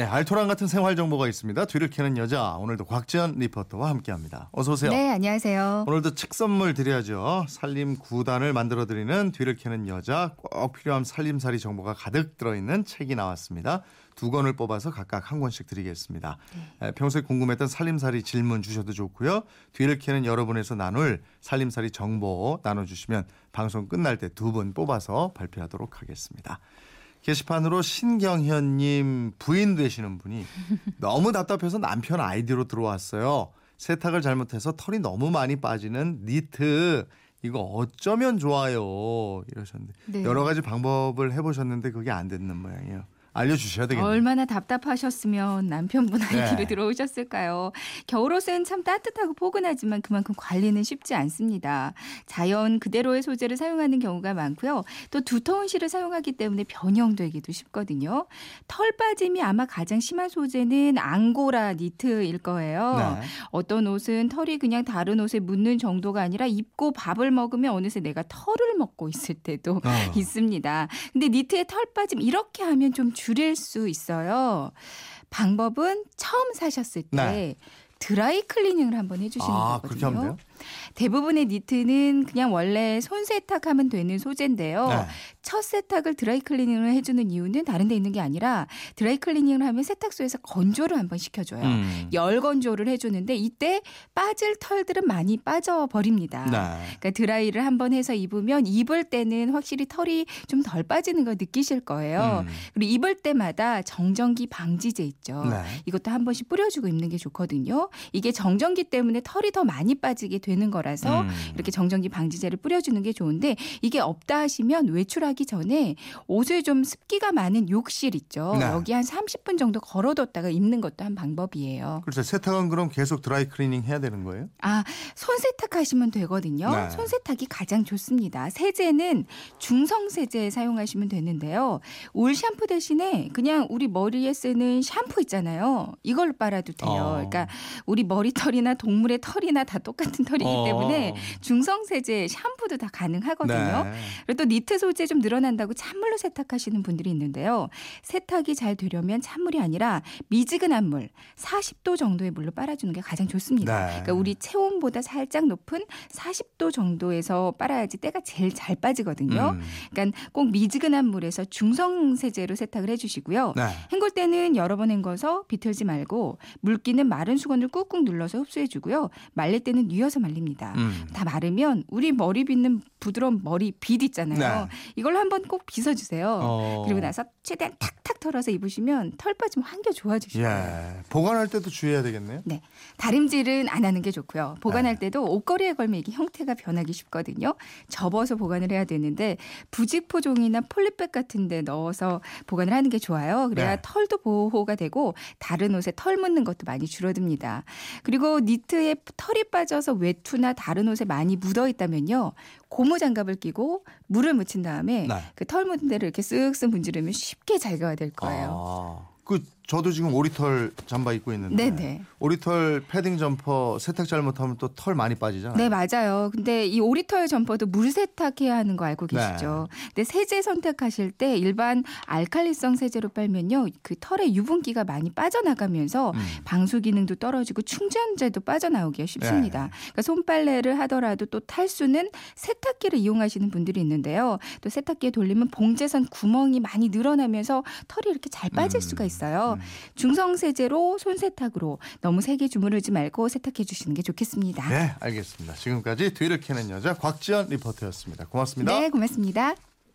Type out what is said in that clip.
네, 알토란 같은 생활 정보가 있습니다. 뒤를 캐는 여자. 오늘도 곽지연 리포터와 함께합니다. 어서 오세요. 네, 안녕하세요. 오늘도 책 선물 드려야죠. 살림 9단을 만들어 드리는 뒤를 캐는 여자. 꼭 필요한 살림살이 정보가 가득 들어있는 책이 나왔습니다. 두 권을 뽑아서 각각 한 권씩 드리겠습니다. 네. 평소에 궁금했던 살림살이 질문 주셔도 좋고요. 뒤를 캐는 여러분에서 나눌 살림살이 정보 나눠주시면 방송 끝날 때 두 분 뽑아서 발표하도록 하겠습니다. 게시판으로 신경현님 부인 되시는 분이 너무 답답해서 남편 아이디로 들어왔어요. 세탁을 잘못해서 털이 너무 많이 빠지는 니트 이거 어쩌면 좋아요 이러셨는데 네. 여러 가지 방법을 해보셨는데 그게 안 됐는 모양이에요. 알려주셔야 되겠네요. 얼마나 답답하셨으면 남편분 아이디로 네. 들어오셨을까요? 겨울옷은 참 따뜻하고 포근하지만 그만큼 관리는 쉽지 않습니다. 자연 그대로의 소재를 사용하는 경우가 많고요. 또 두터운 실을 사용하기 때문에 변형되기도 쉽거든요. 털 빠짐이 아마 가장 심한 소재는 앙고라 니트일 거예요. 네. 어떤 옷은 털이 그냥 다른 옷에 묻는 정도가 아니라 입고 밥을 먹으면 어느새 내가 털을 먹고 있을 때도 어. 있습니다. 근데 니트의 털 빠짐 이렇게 하면 좀 줄일 수 있어요. 방법은 처음 사셨을 때 네. 드라이 클리닝을 한번 해주시는 아, 거거든요. 대부분의 니트는 그냥 원래 손 세탁하면 되는 소재인데요. 네. 첫 세탁을 드라이 클리닝을 해주는 이유는 다른 데 있는 게 아니라 드라이 클리닝을 하면 세탁소에서 건조를 한번 시켜줘요. 음. 열 건조를 해주는데 이때 빠질 털들은 많이 빠져버립니다. 네. 그러니까 드라이를 한번 해서 입으면 입을 때는 확실히 털이 좀 덜 빠지는 걸 느끼실 거예요. 음. 그리고 입을 때마다 정전기 방지제 있죠. 네. 이것도 한 번씩 뿌려주고 입는 게 좋거든요. 이게 정전기 때문에 털이 더 많이 빠지게 되는 거 라서 음. 이렇게 정전기 방지제를 뿌려주는 게 좋은데 이게 없다 하시면 외출하기 전에 옷을 좀 습기가 많은 욕실 있죠. 네. 여기 한 30분 정도 걸어뒀다가 입는 것도 한 방법이에요. 그렇죠. 세탁은 그럼 계속 드라이 클리닝 해야 되는 거예요? 아, 손 세탁하시면 되거든요. 네. 손 세탁이 가장 좋습니다. 세제는 중성 세제 사용하시면 되는데요. 울 샴푸 대신에 그냥 우리 머리에 쓰는 샴푸 있잖아요. 이걸로 빨아도 돼요. 어. 그러니까 우리 머리털이나 동물의 털이나 다 똑같은 털이기 어. 때문에 중성 세제 샴푸도 다 가능하거든요. 네. 그리고 또 니트 소재 좀 늘어난다고 찬물로 세탁하시는 분들이 있는데요. 세탁이 잘 되려면 찬물이 아니라 미지근한 물 40도 정도의 물로 빨아주는 게 가장 좋습니다. 네. 그러니까 우리 체온보다 살짝 높은 40도 정도에서 빨아야지 때가 제일 잘 빠지거든요. 음. 그러니까 꼭 미지근한 물에서 중성 세제로 세탁을 해주시고요. 네. 헹굴 때는 여러 번 헹궈서 비틀지 말고 물기는 마른 수건을 꾹꾹 눌러서 흡수해주고요. 말릴 때는 뉘어서 말립니다. 음. 다 마르면 우리 머리 빗는 부드러운 머리 빗 있잖아요. 네. 이걸로 한번 꼭 빗어주세요. 어. 그리고 나서 최대한 탁탁 털어서 입으시면 털 빠지면 한결 좋아지실 거예요. 예. 보관할 때도 주의해야 되겠네요. 네. 다림질은 안 하는 게 좋고요. 보관할 네. 때도 옷걸이에 걸면 이게 형태가 변하기 쉽거든요. 접어서 보관을 해야 되는데 부직포 종이나 폴리백 같은 데 넣어서 보관을 하는 게 좋아요. 그래야 네. 털도 보호가 되고 다른 옷에 털 묻는 것도 많이 줄어듭니다. 그리고 니트에 털이 빠져서 외투나 다른 옷에 많이 묻어 있다면요. 고무 장갑을 끼고 물을 묻힌 다음에 네. 그털 묻은 데를 이렇게 쓱쓱 문지르면 쉽게 제거가 될 거예요. 아, 그 저도 지금 오리털 잠바 입고 있는데 네네. 오리털 패딩 점퍼 세탁 잘못하면 또 털 많이 빠지잖아요. 네 맞아요. 근데 이 오리털 점퍼도 물 세탁해야 하는 거 알고 네. 계시죠? 네. 근데 세제 선택하실 때 일반 알칼리성 세제로 빨면요 그 털의 유분기가 많이 빠져나가면서 음. 방수 기능도 떨어지고 충전재도 빠져나오기가 쉽습니다. 네. 그러니까 손빨래를 하더라도 또 탈수는 세탁기를 이용하시는 분들이 있는데요. 또 세탁기에 돌리면 봉제선 구멍이 많이 늘어나면서 털이 이렇게 잘 빠질 음. 수가 있어요. 중성 세제로 손 세탁으로 너무 세게 주무르지 말고 세탁해 주시는 게 좋겠습니다. 네, 알겠습니다. 지금까지 뒤를 캐는 여자 곽지연 리포터였습니다. 고맙습니다. 네, 고맙습니다.